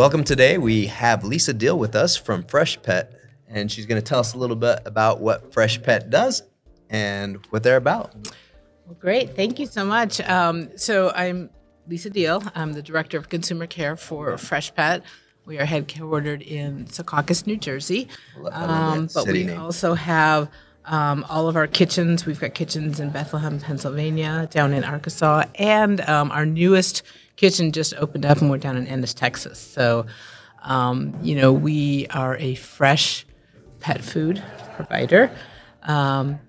Welcome today. We have Lisa Diehl with us from Freshpet, and she's going to tell us a little bit about what Freshpet does and what they're about. Well, great. Thank you so much. Um, so I'm Lisa Diehl. I'm the director of consumer care for Freshpet. We are headquartered in Secaucus, New Jersey, love- I love that um, but we name. also have um, all of our kitchens. We've got kitchens in Bethlehem, Pennsylvania, down in Arkansas, and um, our newest kitchen just opened up, and we're down in Ennis, Texas. So, um, you know, we are a fresh pet food provider. Um,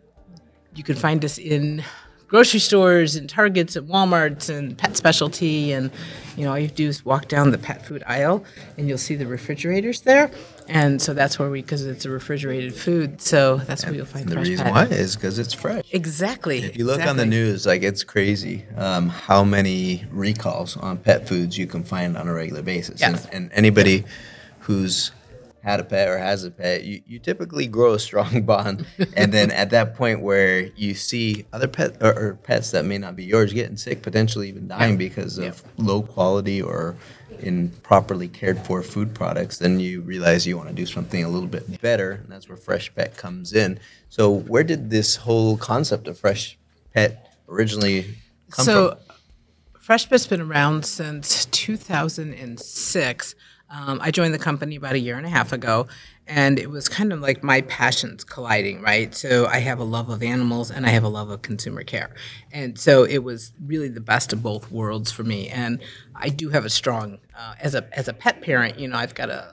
you can find us in grocery stores and Targets and Walmarts and pet specialty and you know all you do is walk down the pet food aisle and you'll see the refrigerators there and so that's where we because it's a refrigerated food so that's where you'll find The reason pet. why is because it's fresh. exactly If you look on the news, like it's crazy um, how many recalls on pet foods you can find on a regular basis. Yes. And, and anybody who's had a pet or has a pet, you, you typically grow a strong bond. and then at that point where you see other pet or, or pets that may not be yours getting sick, potentially even dying because of low quality or improperly cared for food products, then you realize you want to do something a little bit better, and that's where Freshpet comes in. So, where did this whole concept of Fresh Pet originally come so from? So, Freshpet's been around since 2006 um, i joined the company about a year and a half ago and it was kind of like my passions colliding right? So i have a love of animals and i have a love of consumer care. And so it was really the best of both worlds for me. And i do have a strong uh, as a as a pet parent you know i've got a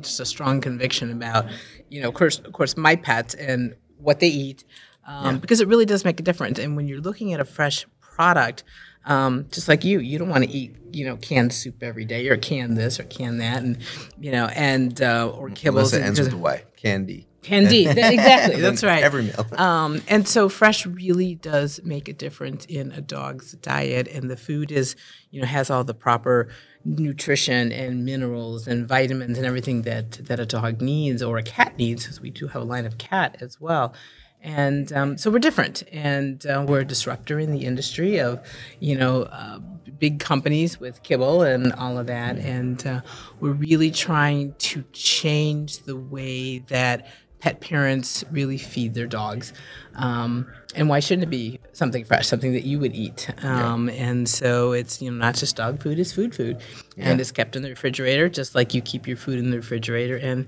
just a strong conviction about you know of course of course my pets and what they eat um, because it really does make a difference. And when you're looking at a fresh product, um, just like you, you don't want to eat, you know, canned soup every day or can this or can that, and you know, and uh, or kibbles. Melissa ends with a Y. Candy. Candy, That- exactly. That's right. Every meal. Um, and so fresh really does make a difference in a dog's diet, and the food is, you know, has all the proper nutrition and minerals and vitamins and everything that that a dog needs or a cat needs, because we do have a line of cat as well. And um, so we're different, and uh, we're a disruptor in the industry of, you know, uh, big companies with kibble and all of that. And uh, we're really trying to change the way that pet parents really feed their dogs. Um, and why shouldn't it be something fresh, something that you would eat? Um, And so it's you know not just dog food; it's food food, and it's kept in the refrigerator just like you keep your food in the refrigerator. And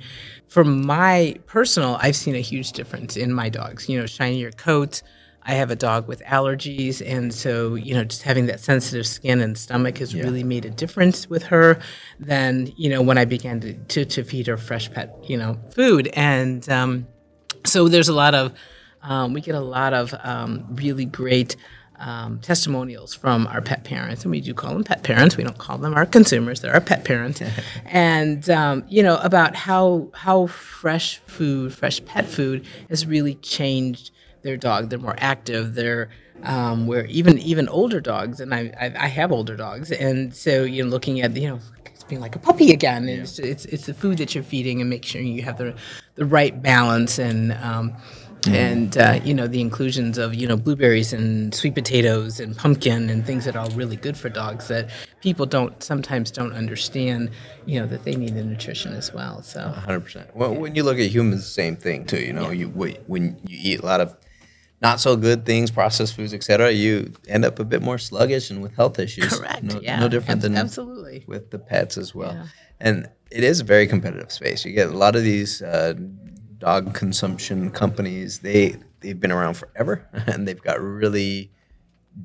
for my personal, I've seen a huge difference in my dogs. You know, shinier coats. I have a dog with allergies, and so you know, just having that sensitive skin and stomach has really made a difference with her. Than you know when I began to to, to feed her fresh pet you know food, and um, so there's a lot of um, we get a lot of um, really great um, testimonials from our pet parents, and we do call them pet parents. We don't call them our consumers; they're our pet parents, and um, you know about how how fresh food, fresh pet food, has really changed their dog. They're more active. They're um, where even even older dogs, and I, I I have older dogs, and so you know looking at you know it's being like a puppy again. And It's, it's it's the food that you're feeding, and make sure you have the the right balance and. Um, and uh, you know the inclusions of you know blueberries and sweet potatoes and pumpkin and things that are all really good for dogs that people don't sometimes don't understand you know that they need the nutrition as well so Hundred percent. Well, when you look at humans, same thing too. You know, you when you eat a lot of not so good things, processed foods, etc., you end up a bit more sluggish and with health issues. Correct, No, yeah, no different ab- than absolutely. with the pets as well. Yeah. And it is a very competitive space. You get a lot of these uh, dog consumption companies. They they've been around forever, and they've got really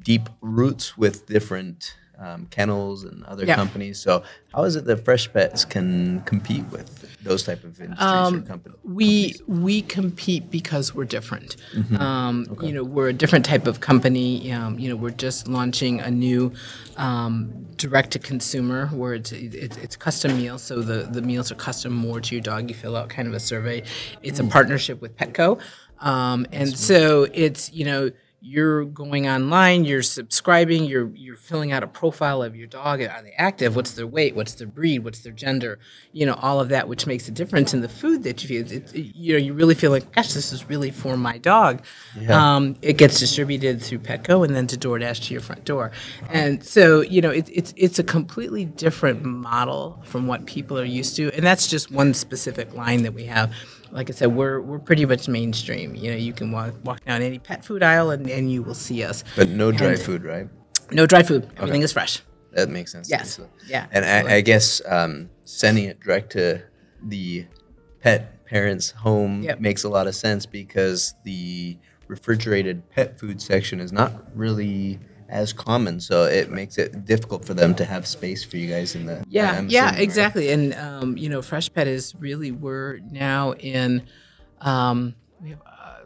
deep roots with different um, kennels and other Yeah. companies. So how is it that Freshpets can compete with those type of industries or companies? we we compete because we're different. Mm-hmm. Um, You know, we're a different type of company. Um, you know, we're just launching a new um, direct to consumer where it's, it's it's custom meals. So the the meals are custom more to your dog. You fill out kind of a survey. It's Mm. a partnership with Petco, um, and so it's you know you're going online, you're subscribing, you're you're filling out a profile of your dog. Are they active? What's their weight? What's their breed? What's their gender? You know, all of that, which makes a difference in the food that you feed. It, it, you know, you really feel like, gosh, this is really for my dog. Yeah. Um, it gets distributed through Petco and then to DoorDash to your front door. And so, you know, it, it's it's a completely different model from what people are used to, and that's just one specific line that we have like I said, we're we're pretty much mainstream. You know, you can walk walk down any pet food aisle and, and you will see us. But no dry And- food, right? No dry food. Everything is fresh. That makes sense. Yes. so- Yeah, And I, I guess um, sending it direct to the pet parent's home Yep. makes a lot of sense because the refrigerated pet food section is not really as common. So it makes it difficult for them to have space for you guys in the. Yeah, I'm yeah, exactly. And um, you know, Freshpet is really we're now in um, we have uh,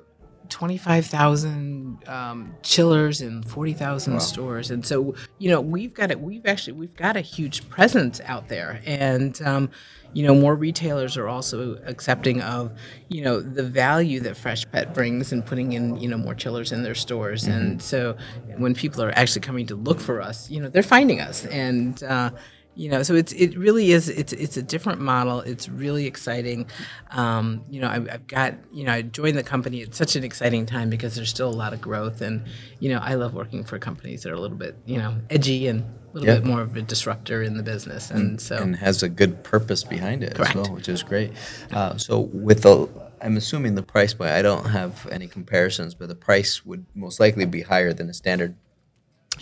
twenty five thousand um, chillers and forty thousand stores, and so you know we've got it. We've actually we've got a huge presence out there, and um, you know more retailers are also accepting of you know the value that Freshpet brings and putting in you know more chillers in their stores, and so when people are actually coming to look for us, you know they're finding us, and uh, you know so it's it really is it's it's a different model it's really exciting um, you know I've, I've got you know i joined the company at such an exciting time because there's still a lot of growth and you know i love working for companies that are a little bit you know edgy and a little Yeah. bit more of a disruptor in the business and so and has a good purpose behind it Correct. as well, which is great. Uh, so with the, I'm assuming the price point. I don't have any comparisons, but the price would most likely be higher than a standard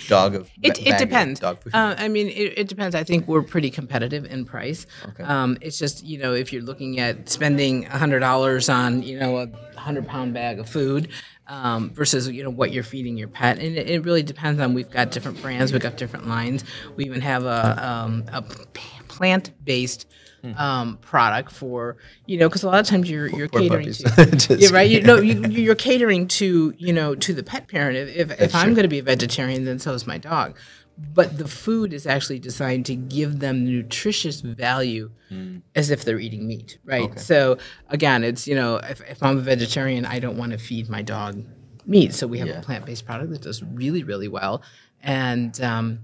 dog of It, it depends. Dog food. Uh, I mean, it, it depends. I think we're pretty competitive in price. Okay. Um, it's just you know if you're looking at spending hundred dollars on you know a hundred pound bag of food um, versus you know what you're feeding your pet, and it, it really depends on. We've got different brands. We've got different lines. We even have a um, a plant based. Um, product for you know because a lot of times you're you're. Poor catering puppies. to yeah right you know you, you're catering to you know to the pet parent if if, if I'm going to be a vegetarian then so is my dog but the food is actually designed to give them nutritious value as if they're eating meat right so again it's you know if, if i'm a vegetarian i don't want to feed my dog meat so we have Yeah. a plant-based product that does really really well and um,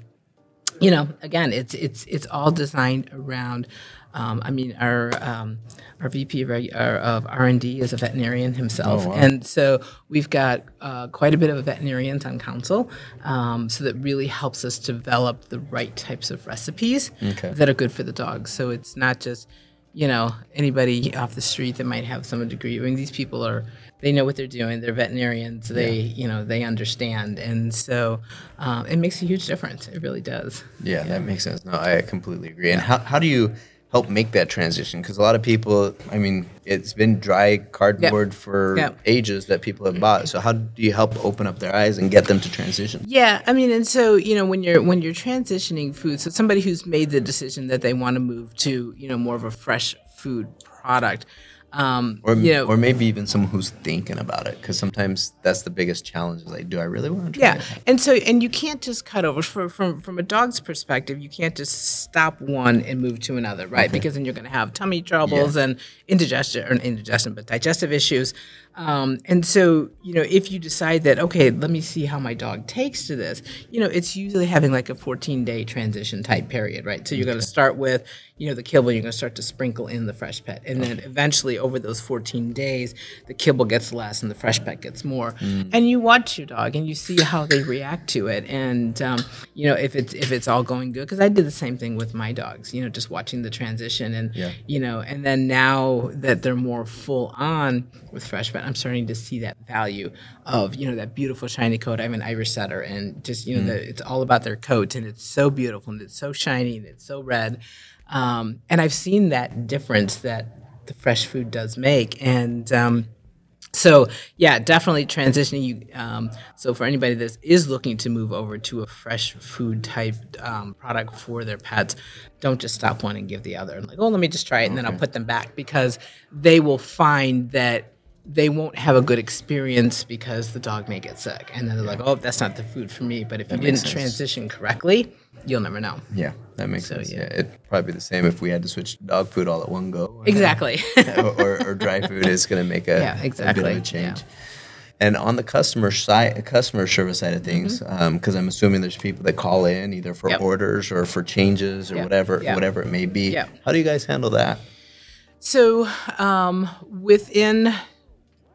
you know, again, it's it's it's all designed around. Um, I mean, our um, our VP of, uh, of R and D is a veterinarian himself, Oh, wow. and so we've got uh, quite a bit of veterinarians on council. Um, so that really helps us develop the right types of recipes Okay. that are good for the dog. So it's not just you know anybody off the street that might have some degree. I mean, these people are they know what they're doing. They're veterinarians. They you know they understand, and so um, it makes a huge difference. It really does. Yeah, that makes sense. No, I completely agree. And how, how do you help make that transition? Because a lot of people, I mean, it's been dry cardboard for Yep. ages that people have bought. So how do you help open up their eyes and get them to transition? Yeah, I mean, and so you know, when you're when you're transitioning food, so somebody who's made the decision that they want to move to you know more of a fresh food product, um, Or, you know, or maybe even someone who's thinking about it. Because sometimes that's the biggest challenge is like, do I really want to try yeah, it? and so and you can't just cut over from from from a dog's perspective. You can't just stop one and move to another, right? Because then you're going to have tummy troubles and indigestion or indigestion, but digestive issues. Um, and so you know, if you decide that okay, let me see how my dog takes to this, you know, it's usually having like a 14 day transition type period, right? So you're going to start with you know the kibble, you're going to start to sprinkle in the fresh pet, and then eventually over those 14 days, the kibble gets less and the fresh pet gets more, and you watch your dog and you see how they react to it, and um, you know if it's if it's all going good, because I did the same thing with my dogs, you know, just watching the transition, and Yeah. you know, and then now that they're more full on with fresh pet, I'm starting to see that value of you know that beautiful shiny coat. I have an Irish setter, and just you know, the, it's all about their coats, and it's so beautiful, and it's so shiny, and it's so red, um, and I've seen that difference that the fresh food does make, and. Um, so yeah, definitely transitioning you. Um, so for anybody that is looking to move over to a fresh food type um, product for their pets, don't just stop one and give the other. Like, oh, let me just try it and then I'll put them back because they will find that they won't have a good experience because the dog may get sick, and then they're like, oh, that's not the food for me. But if you didn't sense. transition correctly, you'll never know. Yeah, that makes So, sense. yeah. Yeah. it'd probably be the same if we had to switch dog food all at one go. Exactly. or, or, or dry food is going to make a, Yeah, a bit exactly. of a change. And on the customer side, customer service side of things, because I'm assuming there's people that call in either for Mm-hmm. Yep. orders or for changes or Yep. whatever, Yep. whatever it may be. How do you guys handle that? So um, within,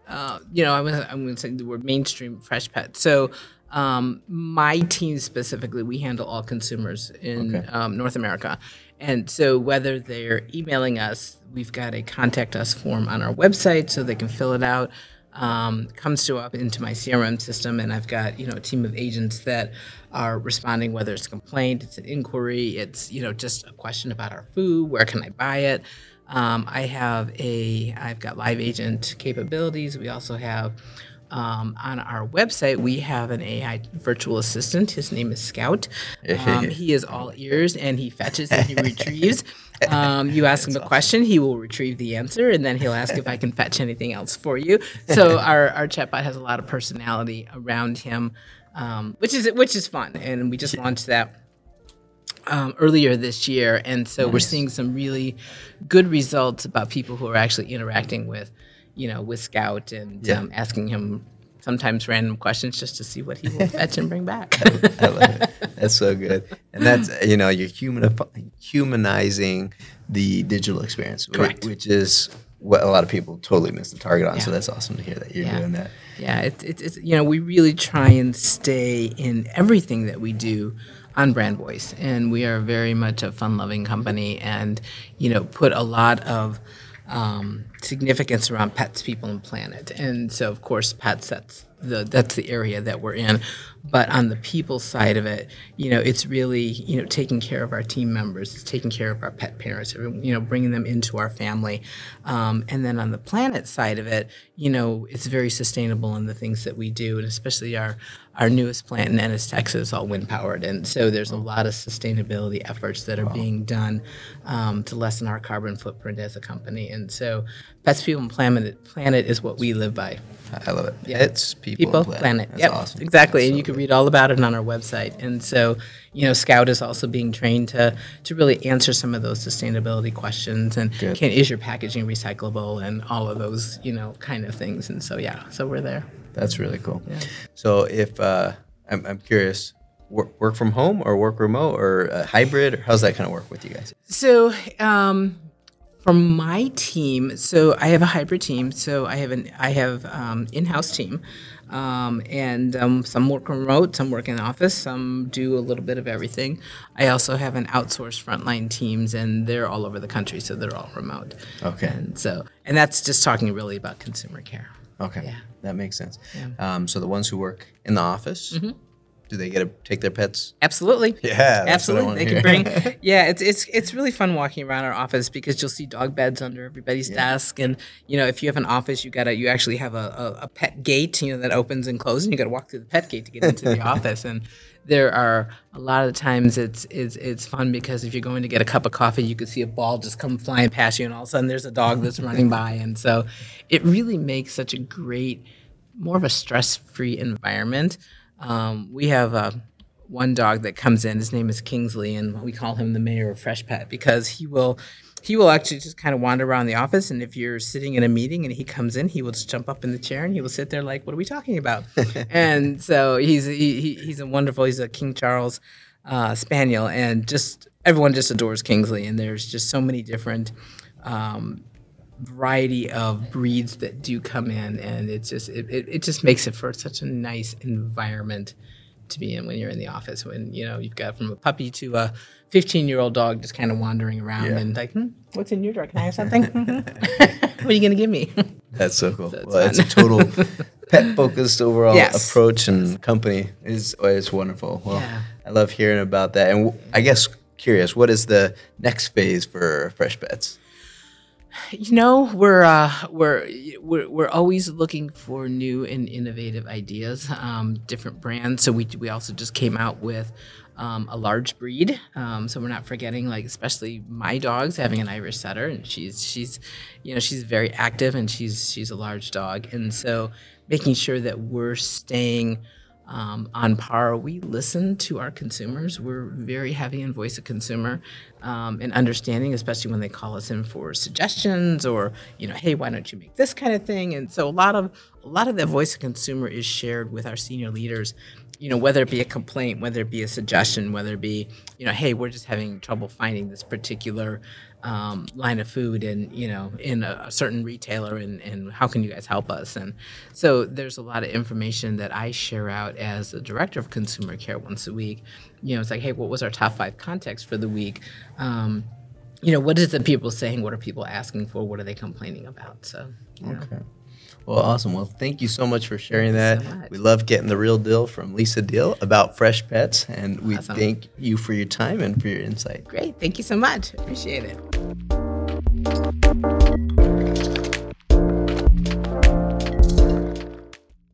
uh, you know, I was I'm going to say the word mainstream fresh pet. So um, my team specifically, we handle all consumers in Okay. um, North America, and so whether they're emailing us, we've got a contact us form on our website so they can fill it out. Um, comes to up into my CRM system, and I've got you know a team of agents that are responding. Whether it's a complaint, it's an inquiry, it's you know just a question about our food. Where can I buy it? Um, I have a, I've got live agent capabilities. We also have um, on our website, we have an AI virtual assistant. His name is Scout. Um, he is all ears and he fetches and he retrieves. Um, you ask him a question, he will retrieve the answer, and then he'll ask if I can fetch anything else for you. So our, our chatbot has a lot of personality around him, um, which is which is fun. And we just launched that um, earlier this year, and so we're seeing some really good results about people who are actually interacting with, you know, with Scout and Yeah. um, asking him sometimes random questions just to see what he will fetch and bring back. I love it. That's so good. And that's, you know, you're human, humanizing the digital experience, Correct. which is what a lot of people totally miss the target on. So that's awesome to hear that you're Yeah. doing that. Yeah, it's, it's, it's you know we really try and stay in everything that we do on brand voice, and we are very much a fun-loving company, and you know put a lot of um, significance around pets, people, and planet, and so of course pets that's the that's the area that we're in, but on the people side of it, you know it's really you know taking care of our team members, it's taking care of our pet parents, you know bringing them into our family, um, and then on the planet side of it, you know it's very sustainable in the things that we do, and especially our our newest plant in Ennis, Texas, all wind powered, and so there's a lot of sustainability efforts that are being done um, to lessen our carbon footprint as a company, and so pets, people, and planet planet is what we live by. I love it. Yeah. It's people, People, planet. planet. That's yep, awesome. exactly. That's and so you can good. read all about it on our website. And so, you know, Scout is also being trained to to really answer some of those sustainability questions and Good. can is your packaging recyclable and all of those, you know, kind of things. And so, yeah, so we're there. That's really cool. So if uh, I'm, I'm curious, work, work from home or work remote or uh, hybrid, or how's that kind of work with you guys? So, um, from my team, so I have a hybrid team. So I have an I have um, in-house team, um, and um, some work remote, some work in office, some do a little bit of everything. I also have an outsourced frontline teams, and they're all over the country, so they're all remote. Okay. And so, and that's just talking really about consumer care. Okay, Yeah. that makes sense. Um, so the ones who work in the office, Mm-hmm. Do they get to take their pets? Absolutely. Yeah, that's what I absolutely. They can bring. Yeah, it's it's it's really fun walking around our office because you'll see dog beds under everybody's desk, and you know if you have an office, you gotta you actually have a, a, a pet gate, you know that opens and closes, and you gotta walk through the pet gate to get into the office. And there are a lot of times it's it's it's fun because if you're going to get a cup of coffee, you could see a ball just come flying past you, and all of a sudden there's a dog that's running by, and so it really makes such a great more of a stress-free environment. Um, we have a one dog that comes in. His name is Kingsley, and we call him the mayor of Freshpet because he will he will actually just kind of wander around the office. And if you're sitting in a meeting and he comes in, he will just jump up in the chair and he will sit there like, "What are we talking about?" and so he's he, he, he's a wonderful. He's a King Charles uh, Spaniel, and just everyone just adores Kingsley. And there's just so many different. Um, variety of breeds that do come in and it's just it, it, it just makes it for such a nice environment to be in when you're in the office when you know you've got from a puppy to a 15 year old dog just kind of wandering around Yeah. and like hmm, what's in your drawer can i have something what are you going to give me That's so cool. it's well, it's a total pet focused overall Yes. approach and company is is wonderful. Well, Yeah. I love hearing about that. And w- I guess curious, what is the next phase for Fresh Pets? You know we're uh, we're we're we're always looking for new and innovative ideas, um, different brands. So we we also just came out with. Um, a large breed, um, so we're not forgetting, like especially my dog's having an Irish setter, and she's she's, you know, she's very active and she's she's a large dog, and so making sure that we're staying um, on par. We listen to our consumers. We're very heavy in voice of consumer um, and understanding, especially when they call us in for suggestions or you know, hey, why don't you make this kind of thing? And so a lot of a lot of that voice of consumer is shared with our senior leaders. You know, whether it be a complaint, whether it be a suggestion, whether it be, you know, hey, we're just having trouble finding this particular um, line of food and you know in a, a, certain retailer and, and how can you guys help us? And so there's a lot of information that i share out as the director of consumer care once a week. You know it's like hey what was our top five context for the week? Um, you know what is the people saying? What are people asking for? What are they complaining about? So okay well, awesome. Well, thank you so much for sharing that. So we love getting the real deal from Lisa Diehl about fresh pets, and we awesome. thank you for your time and for your insight. Great. Thank you so much. Appreciate it.